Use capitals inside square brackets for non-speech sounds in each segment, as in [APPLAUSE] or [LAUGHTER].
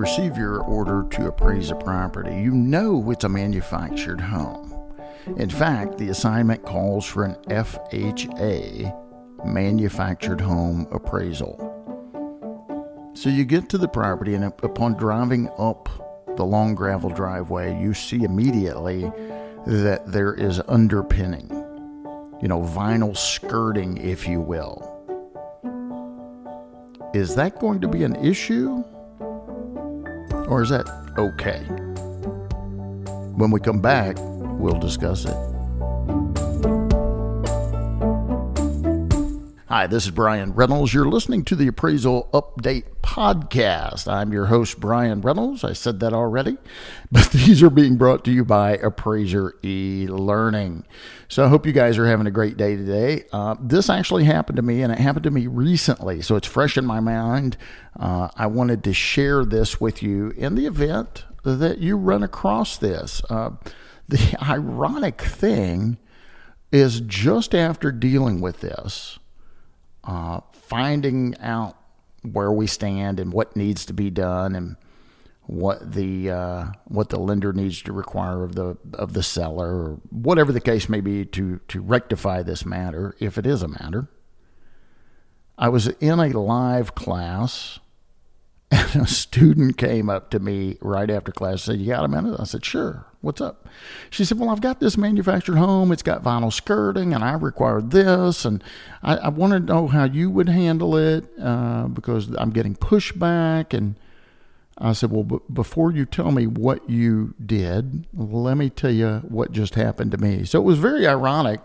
receive your order to appraise a property, you know it's a manufactured home. In fact, the assignment calls for an FHA manufactured home appraisal. So you get to the property, and upon driving up the long gravel driveway, you see immediately that there is underpinning, you know, vinyl skirting, if you will. Is that going to be an issue? Or is that okay? When we come back, we'll discuss it. Hi, this is Bryan Reynolds. You're listening to the Appraisal Update Podcast. I'm your host, Bryan Reynolds. I said that already, [LAUGHS] but these are being brought to you by Appraiser e Learning. So I hope you guys are having a great day today. Uh, this actually happened to me, and it happened to me recently, so it's fresh in my mind. Uh, I wanted to share this with you in the event that you run across this. Uh, the ironic thing is just after dealing with this, uh, finding out where we stand and what needs to be done and what the uh, what the lender needs to require of the of the seller or whatever the case may be to to rectify this matter if it is a matter. I was in a live class and a [LAUGHS] student came up to me right after class and said, You got a minute? I said, Sure. What's up? She said, Well, I've got this manufactured home. It's got vinyl skirting, and I require this. And I, I want to know how you would handle it uh, because I'm getting pushback. And I said, Well, b- before you tell me what you did, let me tell you what just happened to me. So it was very ironic.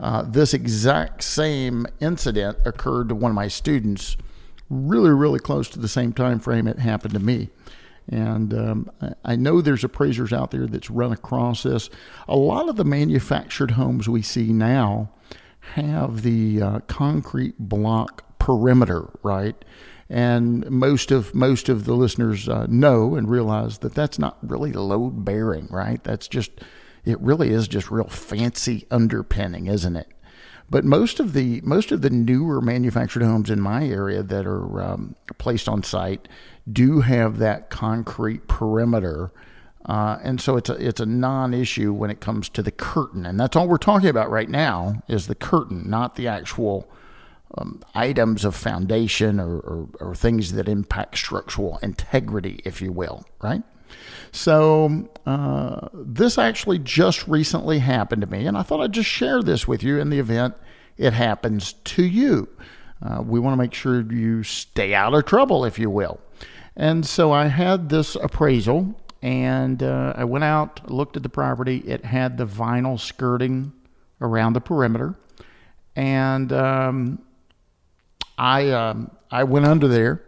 Uh, this exact same incident occurred to one of my students really, really close to the same time frame it happened to me. And um, I know there's appraisers out there that's run across this. A lot of the manufactured homes we see now have the uh, concrete block perimeter, right? And most of most of the listeners uh, know and realize that that's not really load bearing, right? That's just it really is just real fancy underpinning, isn't it? But most of the most of the newer manufactured homes in my area that are um, placed on site do have that concrete perimeter. Uh, and so it's a it's a non-issue when it comes to the curtain, and that's all we're talking about right now is the curtain, not the actual um, items of foundation or, or, or things that impact structural integrity, if you will, right? So, uh, this actually just recently happened to me, and I thought I'd just share this with you in the event it happens to you. Uh, we want to make sure you stay out of trouble, if you will. And so I had this appraisal, and uh, I went out, looked at the property. It had the vinyl skirting around the perimeter, and um, I um, I went under there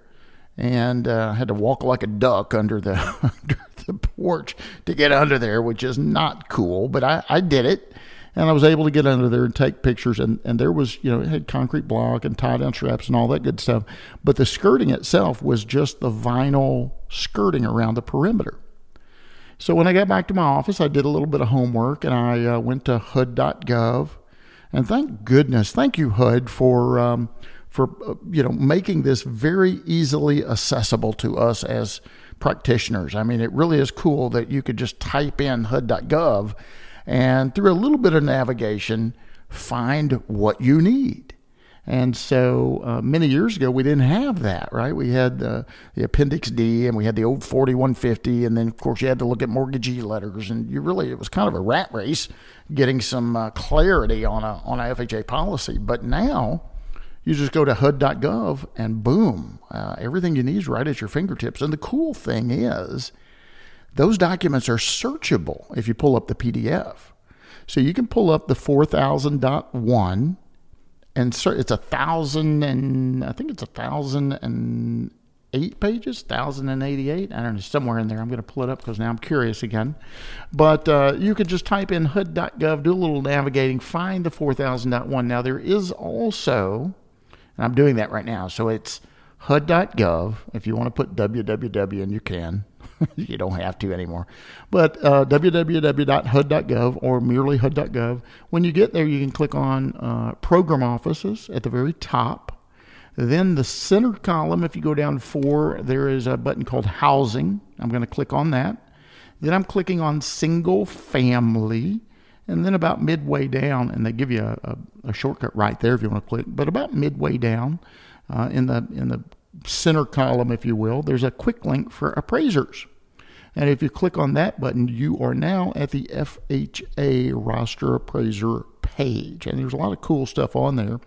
and uh, had to walk like a duck under the [LAUGHS] under the porch to get under there, which is not cool. But I, I did it, and I was able to get under there and take pictures. And, and there was, you know, it had concrete block and tie down straps and all that good stuff. But the skirting itself was just the vinyl skirting around the perimeter. So when I got back to my office, I did a little bit of homework and I uh, went to HUD.gov. And thank goodness, thank you, HUD, for. Um, for uh, you know making this very easily accessible to us as practitioners. I mean, it really is cool that you could just type in HUD.gov and through a little bit of navigation, find what you need. And so uh, many years ago, we didn't have that, right? We had uh, the Appendix D and we had the old 4150. And then, of course, you had to look at mortgagee letters. And you really, it was kind of a rat race getting some uh, clarity on a, on a FHA policy. But now, you just go to HUD.gov and boom, uh, everything you need is right at your fingertips. And the cool thing is, those documents are searchable if you pull up the PDF. So you can pull up the 4000.1 and it's a thousand and I think it's a thousand and eight pages, thousand and eighty-eight. I don't know, somewhere in there. I'm going to pull it up because now I'm curious again. But uh, you could just type in HUD.gov, do a little navigating, find the 4000.1. Now there is also and I'm doing that right now. So it's HUD.gov. If you want to put www in, you can. [LAUGHS] you don't have to anymore. But uh, www.hud.gov or merely HUD.gov. When you get there, you can click on uh, Program Offices at the very top. Then the center column, if you go down four, there is a button called housing. I'm going to click on that. Then I'm clicking on single family. And then about midway down, and they give you a, a, a shortcut right there if you want to click, but about midway down uh, in the in the center column, if you will, there's a quick link for appraisers. And if you click on that button, you are now at the FHA roster appraiser page. And there's a lot of cool stuff on there.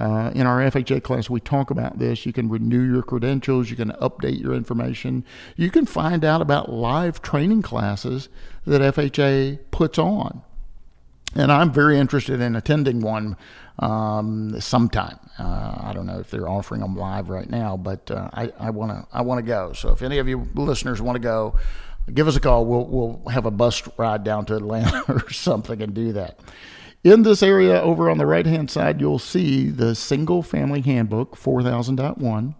Uh, in our FHA class, we talk about this. You can renew your credentials, you can update your information, you can find out about live training classes that FHA puts on. And I'm very interested in attending one um, sometime. Uh, I don't know if they're offering them live right now, but uh, I want to I want to go. So if any of you listeners want to go, give us a call. We'll we'll have a bus ride down to Atlanta [LAUGHS] or something and do that. In this area over on the right hand side, you'll see the single family handbook 4000.1.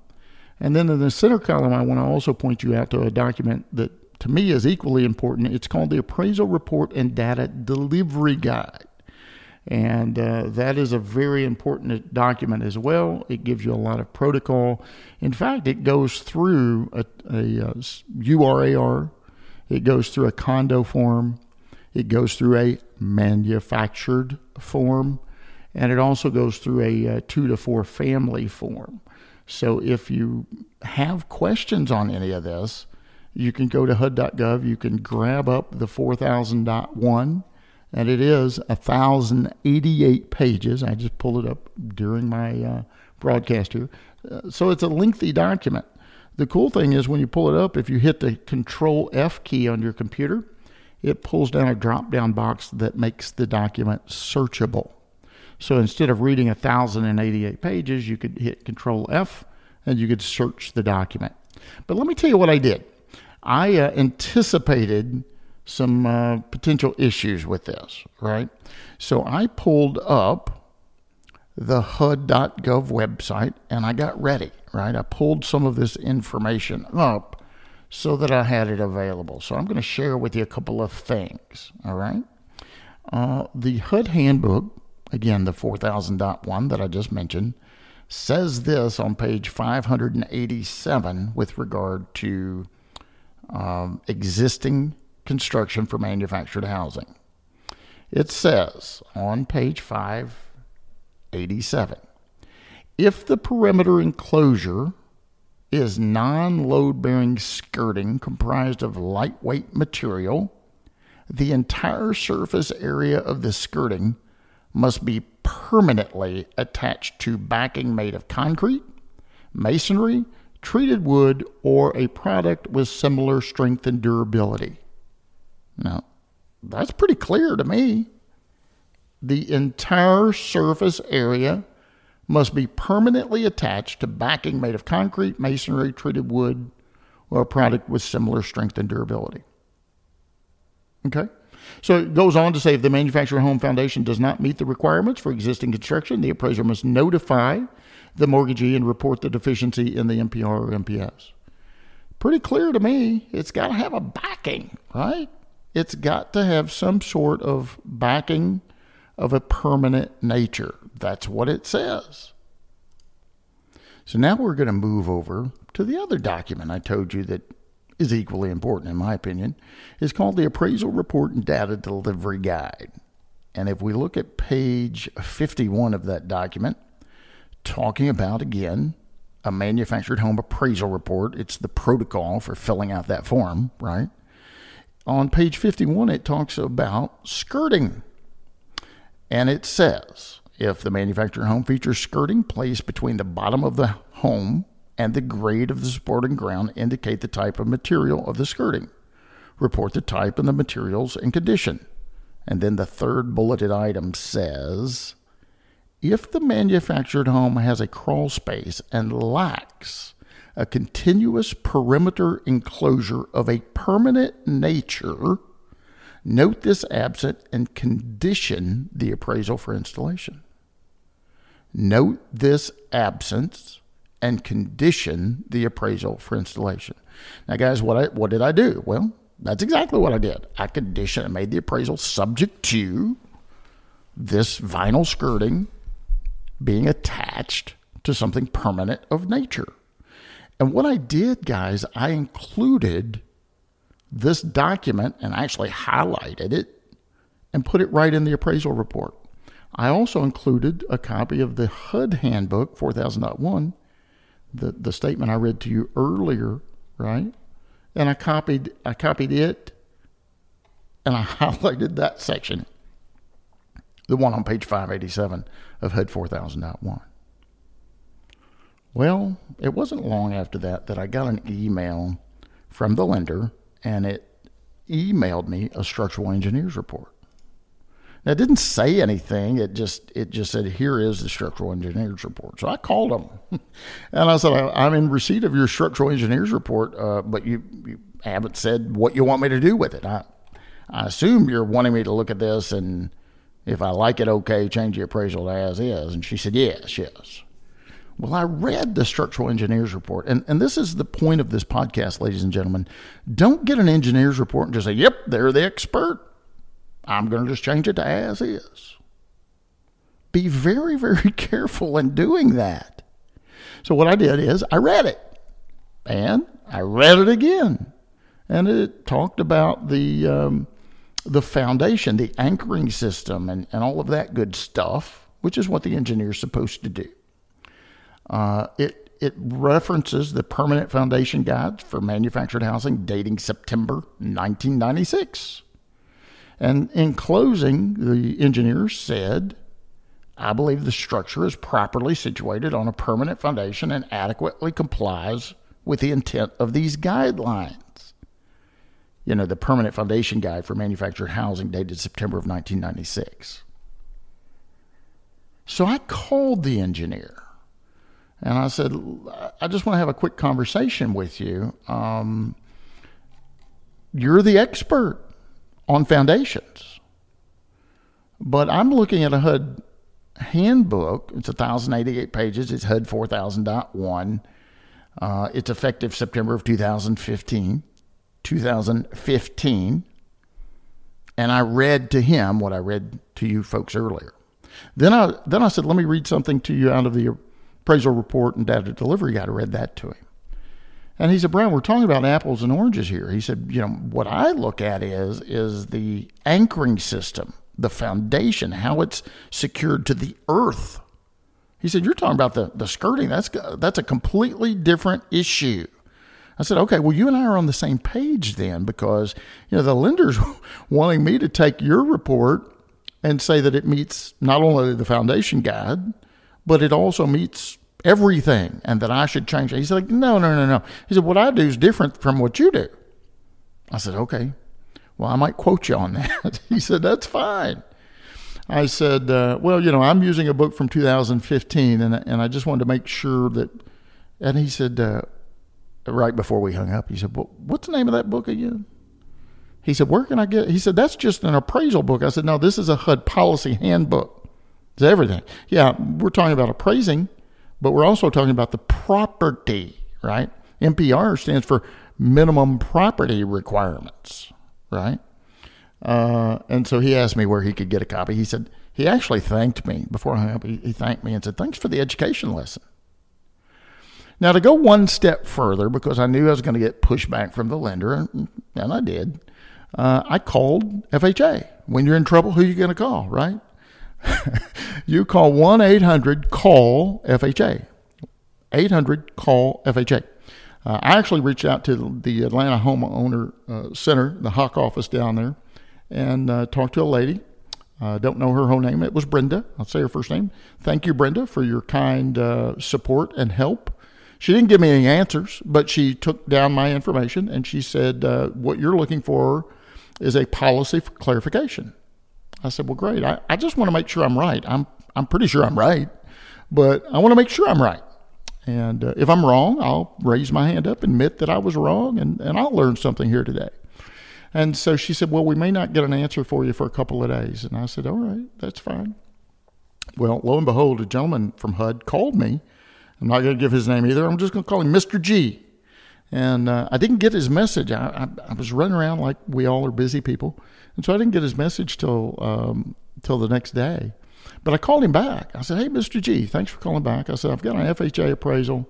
And then in the center column, I want to also point you out to a document that to me is equally important. It's called the Appraisal Report and Data Delivery Guide. And uh, that is a very important document as well. It gives you a lot of protocol. In fact, it goes through a, a, a URAR, it goes through a condo form, it goes through a manufactured form, and it also goes through a, a uh, two to four family form. So if you have questions on any of this, you can go to HUD.gov, you can grab up the 4000.1, and it is 1,088 pages. I just pulled it up during my uh, broadcast here. Uh, so it's a lengthy document. The cool thing is when you pull it up, if you hit the Control F key on your computer, it pulls down a drop down box that makes the document searchable. So instead of reading 1,088 pages, you could hit Control F and you could search the document. But let me tell you what I did. I uh, anticipated some uh, potential issues with this, right? So I pulled up the HUD.gov website and I got ready, right? I pulled some of this information up so that I had it available. So I'm going to share with you a couple of things. All right. Uh, the HUD handbook, again, the 4000.1 that I just mentioned, says this on page 587 with regard to um, existing construction for manufactured housing. It says on page 587 if the perimeter enclosure is non load bearing skirting comprised of lightweight material. The entire surface area of the skirting must be permanently attached to backing made of concrete, masonry, treated wood, or a product with similar strength and durability. Now, that's pretty clear to me. The entire surface area must be permanently attached to backing made of concrete, masonry, treated wood, or a product with similar strength and durability. Okay? So it goes on to say if the manufacturer home foundation does not meet the requirements for existing construction, the appraiser must notify the mortgagee and report the deficiency in the MPR or MPS. Pretty clear to me. It's got to have a backing, right? It's got to have some sort of backing of a permanent nature. That's what it says. So now we're going to move over to the other document I told you that is equally important, in my opinion. It's called the Appraisal Report and Data Delivery Guide. And if we look at page 51 of that document, talking about again a manufactured home appraisal report, it's the protocol for filling out that form, right? On page 51, it talks about skirting. And it says if the manufactured home features skirting placed between the bottom of the home and the grade of the supporting ground, indicate the type of material of the skirting. Report the type and the materials and condition. And then the third bulleted item says if the manufactured home has a crawl space and lacks a continuous perimeter enclosure of a permanent nature, Note this absent and condition the appraisal for installation. Note this absence and condition the appraisal for installation. Now, guys, what I, what did I do? Well, that's exactly what I did. I conditioned, I made the appraisal subject to this vinyl skirting being attached to something permanent of nature. And what I did, guys, I included this document and actually highlighted it and put it right in the appraisal report. I also included a copy of the HUD handbook 4000.1, the, the statement I read to you earlier, right? And I copied I copied it and I [LAUGHS] highlighted that section. The one on page 587 of HUD 4000.1. Well, it wasn't long after that that I got an email from the lender and it emailed me a structural engineer's report. Now, it didn't say anything. It just it just said, "Here is the structural engineer's report." So I called them, [LAUGHS] and I said, "I'm in receipt of your structural engineer's report, uh, but you, you haven't said what you want me to do with it. I I assume you're wanting me to look at this and if I like it, okay, change the appraisal to as is." And she said, "Yes, yes." Well, I read the structural engineer's report, and, and this is the point of this podcast, ladies and gentlemen. Don't get an engineer's report and just say, yep, they're the expert. I'm going to just change it to as is. Be very, very [LAUGHS] careful in doing that. So, what I did is I read it and I read it again. And it talked about the, um, the foundation, the anchoring system, and, and all of that good stuff, which is what the engineer is supposed to do. Uh, it it references the permanent foundation guides for manufactured housing dating September 1996. And in closing, the engineer said, I believe the structure is properly situated on a permanent foundation and adequately complies with the intent of these guidelines. You know, the permanent foundation guide for manufactured housing dated September of 1996. So I called the engineer and I said, I just want to have a quick conversation with you. Um, you're the expert on foundations. But I'm looking at a HUD handbook. It's 1,088 pages. It's HUD 4000.1. Uh, it's effective September of 2015. 2015. And I read to him what I read to you folks earlier. Then I then I said, let me read something to you out of the appraisal report and data delivery guide. I read that to him. And he said, Bryan, we're talking about apples and oranges here. He said, you know, what I look at is is the anchoring system, the foundation, how it's secured to the earth. He said, you're talking about the, the skirting. That's that's a completely different issue. I said, okay, well, you and I are on the same page then, because you know the lender's [LAUGHS] wanting me to take your report and say that it meets not only the foundation guide, but it also meets everything and that I should change it. He's like, no, no, no, no. He said, what I do is different from what you do. I said, okay. Well, I might quote you on that. [LAUGHS] he said, that's fine. I said, uh, well, you know, I'm using a book from 2015 and, and I just wanted to make sure that, and he said, uh, right before we hung up, he said, well, what's the name of that book again? He said, where can I get, he said, that's just an appraisal book. I said, no, this is a HUD policy handbook. It's everything. Yeah, we're talking about appraising but we're also talking about the property, right? MPR stands for minimum property requirements, right? Uh, and so he asked me where he could get a copy. He said, he actually thanked me before I hung up. He, he thanked me and said, thanks for the education lesson. Now, to go one step further, because I knew I was going to get pushback from the lender, and, and I did, uh, I called FHA. When you're in trouble, who are you going to call, right? [LAUGHS] you call 1 800 CALL FHA. 800 CALL FHA. Uh, I actually reached out to the Atlanta Homeowner uh, Center, the HOC office down there, and uh, talked to a lady. I don't know her whole name. It was Brenda. I'll say her first name. Thank you, Brenda, for your kind uh, support and help. She didn't give me any answers, but she took down my information and she said, uh, What you're looking for is a policy clarification. I said, well, great. I, I just want to make sure I'm right. I'm, I'm pretty sure I'm right, but I want to make sure I'm right. And uh, if I'm wrong, I'll raise my hand up, admit that I was wrong, and, and I'll learn something here today. And so she said, Well, we may not get an answer for you for a couple of days. And I said, All right, that's fine. Well, lo and behold, a gentleman from HUD called me. I'm not going to give his name either. I'm just going to call him Mr. G. And uh, I didn't get his message. I, I, I, was running around like we all are busy people. And so I didn't get his message till, um, till the next day. But I called him back. I said, Hey, Mr. G, thanks for calling back. I said, I've got an FHA appraisal.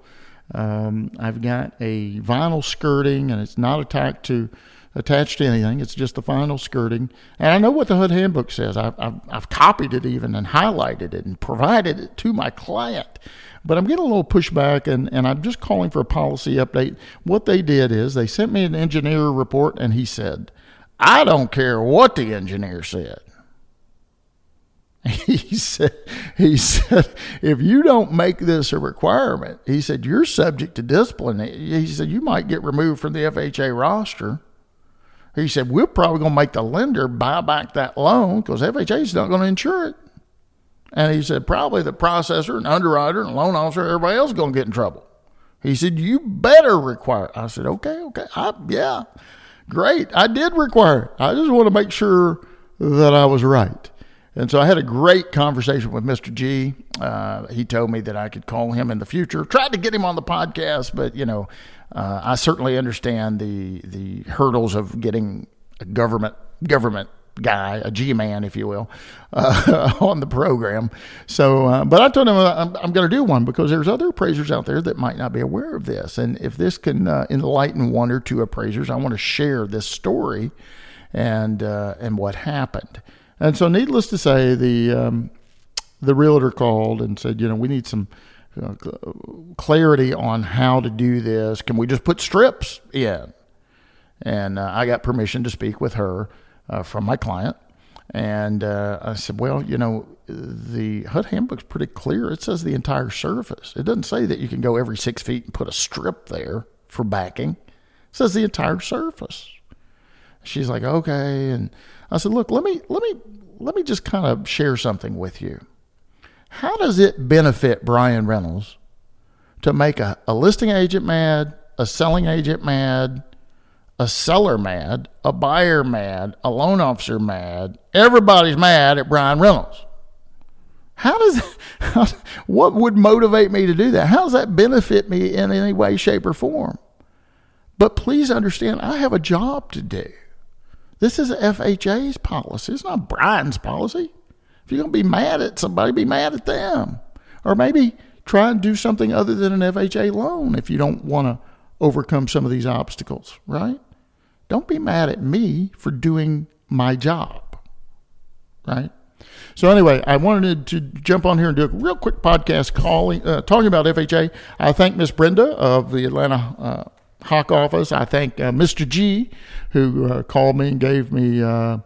Um, I've got a vinyl skirting, and it's not attached to attached to anything. It's just the vinyl skirting. And I know what the HUD handbook says. I've, I've, I've copied it even and highlighted it and provided it to my client. But I'm getting a little pushback, and, and I'm just calling for a policy update. What they did is they sent me an engineer report, and he said, I don't care what the engineer said. [LAUGHS] he said he said if you don't make this a requirement he said you're subject to discipline he said you might get removed from the FHA roster he said we're probably going to make the lender buy back that loan because FHA is not going to insure it and he said probably the processor and underwriter and loan officer everybody else is going to get in trouble he said you better require it. I said okay okay I, yeah great I did require it I just want to make sure that I was right and so I had a great conversation with Mr. G. Uh, he told me that I could call him in the future. Tried to get him on the podcast, but you know, uh, I certainly understand the the hurdles of getting a government government guy, a G man, if you will, uh, [LAUGHS] on the program. So, uh, but I told him I'm, I'm going to do one because there's other appraisers out there that might not be aware of this, and if this can uh, enlighten one or two appraisers, I want to share this story and uh, and what happened. And so, needless to say, the um, the realtor called and said, you know, we need some uh, clarity on how to do this. Can we just put strips in? And uh, I got permission to speak with her uh, from my client. And uh, I said, well, you know, the HUD handbook's pretty clear. It says the entire surface. It doesn't say that you can go every six feet and put a strip there for backing. It says the entire surface. She's like, okay. And I said, look, let me let me let me just kind of share something with you. How does it benefit Bryan Reynolds to make a, a listing agent mad, a selling agent mad, a seller mad, a buyer mad, a loan officer mad? Everybody's mad at Bryan Reynolds. How does how, [LAUGHS] what would motivate me to do that? How does that benefit me in any way, shape, or form? But please understand, I have a job to do. This is FHA's policy. It's not Bryan's policy. If you're going to be mad at somebody, be mad at them. Or maybe try and do something other than an FHA loan if you don't want to overcome some of these obstacles, right? Don't be mad at me for doing my job, right? So anyway, I wanted to jump on here and do a real quick podcast calling, uh, talking about FHA. I thank Miss Brenda of the Atlanta uh, HOC office. I thank uh, Mr. G, who uh, called me and gave me uh,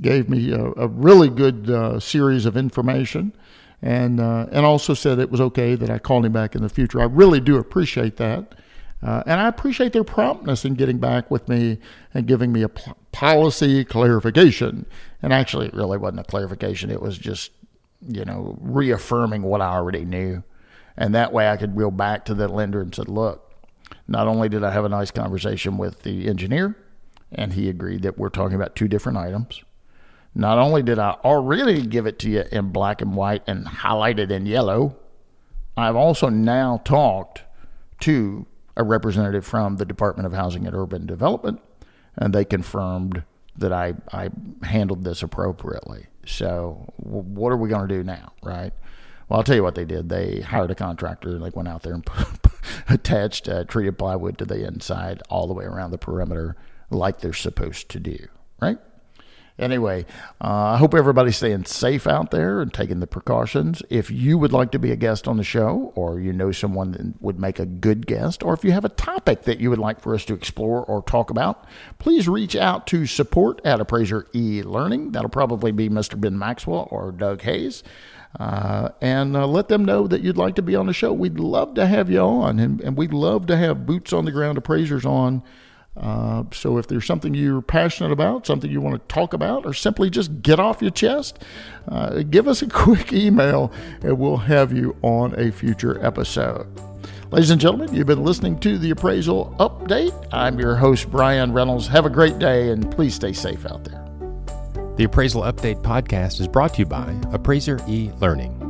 gave me a, a really good uh, series of information, and and also said it was okay that I called him back in the future. I really do appreciate that. Uh, and I appreciate their promptness in getting back with me and giving me a p- policy clarification. And actually, it really wasn't a clarification. It was just, you know, reaffirming what I already knew. And that way I could go back to the lender and said, look, not only did I have a nice conversation with the engineer, and he agreed that we're talking about two different items. Not only did I already give it to you in black and white and highlighted in yellow, I've also now talked to a representative from the Department of Housing and Urban Development, and they confirmed that I, I handled this appropriately. So, what are we going to do now, right? Well, I'll tell you what they did. They hired a contractor. And they went out there and [LAUGHS] attached uh, treated plywood to the inside all the way around the perimeter, like they're supposed to do. Right? Anyway, uh, I hope everybody's staying safe out there and taking the precautions. If you would like to be a guest on the show, or you know someone that would make a good guest, or if you have a topic that you would like for us to explore or talk about, please reach out to support at Appraiser E Learning. That'll probably be Mr. Ben Maxwell or Doug Hayes. Uh, and uh, let them know that you'd like to be on the show. We'd love to have you on, and, and we'd love to have boots on the ground appraisers on. Uh, so if there's something you're passionate about, something you want to talk about, or simply just get off your chest, uh, give us a [LAUGHS] quick email and we'll have you on a future episode. Ladies and gentlemen, you've been listening to the Appraisal Update. I'm your host, Bryan Reynolds. Have a great day and please stay safe out there. The Appraisal Update podcast is brought to you by Appraiser e Learning.